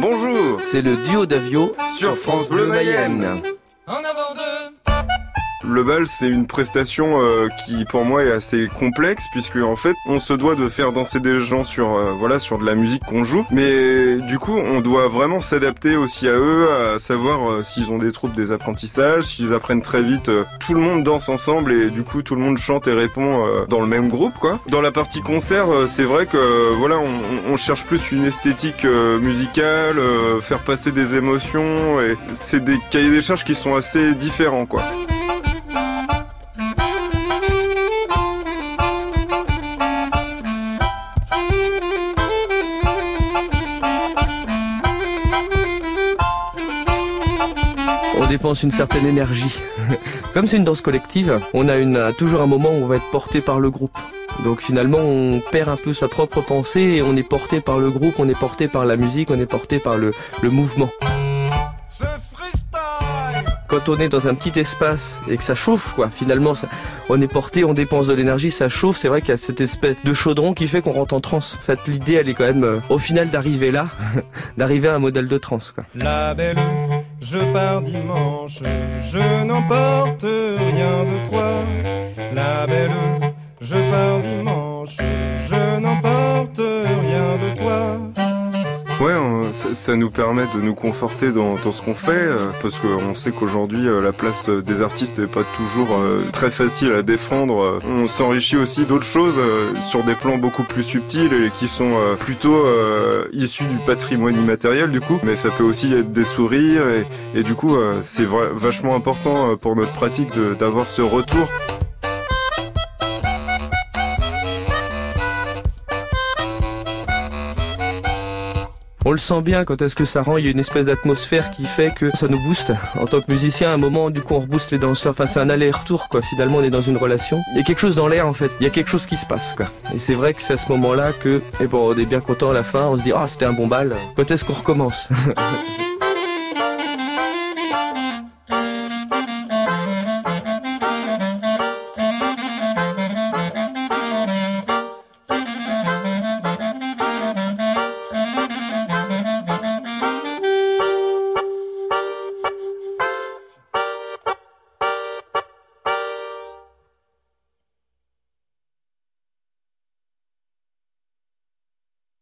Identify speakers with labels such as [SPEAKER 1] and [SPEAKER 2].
[SPEAKER 1] Bonjour,
[SPEAKER 2] c'est le duo d'Avio
[SPEAKER 1] sur France Bleu Mayenne. Le bal, c'est une prestation euh, qui, pour moi, est assez complexe puisque en fait, on se doit de faire danser des gens sur, euh, voilà, sur de la musique qu'on joue. Mais du coup, on doit vraiment s'adapter aussi à eux, à savoir euh, s'ils ont des troubles des apprentissages, s'ils apprennent très vite. tout le monde danse ensemble et du coup, tout le monde chante et répond dans le même groupe, quoi. Dans la partie concert, c'est vrai que voilà, on, on, cherche plus une esthétique musicale, faire passer des émotions et c'est des cahiers des charges qui sont assez différents, quoi.
[SPEAKER 2] Dépense une certaine énergie. Comme c'est une danse collective, on a, une, toujours un moment où on va être porté par le groupe. Donc finalement, on perd un peu sa propre pensée et on est porté par le groupe, on est porté par la musique, on est porté par le, le mouvement. Quand on est dans un petit espace et que ça chauffe, quoi, finalement, on est porté, on dépense de l'énergie, ça chauffe. C'est vrai qu'il y a cette espèce de chaudron qui fait qu'on rentre en transe. En fait, l'idée, elle est quand même, euh, au final, d'arriver là, d'arriver à un modèle de transe. Quoi.
[SPEAKER 3] La belle je pars dimanche, je n'emporte rien de toi. La belle, je pars dimanche,
[SPEAKER 1] Ouais, ça, nous permet de nous conforter dans, ce qu'on fait, euh, parce qu'on sait qu'aujourd'hui euh, la place des artistes n'est pas toujours euh, très facile à défendre. On s'enrichit aussi d'autres choses sur des plans beaucoup plus subtils et qui sont plutôt issus du patrimoine immatériel du coup, mais ça peut aussi être des sourires et, et du coup c'est vachement important pour notre pratique d'avoir ce retour.
[SPEAKER 2] On le sent bien quand est-ce que ça rend, il y a une espèce d'atmosphère qui fait que ça nous booste. En tant que musicien, à un moment, du coup, on rebooste les danseurs. Enfin, c'est un aller-retour, quoi. Finalement, on est dans une relation. Il y a quelque chose dans l'air, en fait. Il y a quelque chose qui se passe, quoi. Et c'est vrai que c'est à ce moment-là que, et bon, on est bien content à la fin. On se dit, ah, oh, c'était un bon bal. Quand est-ce qu'on recommence?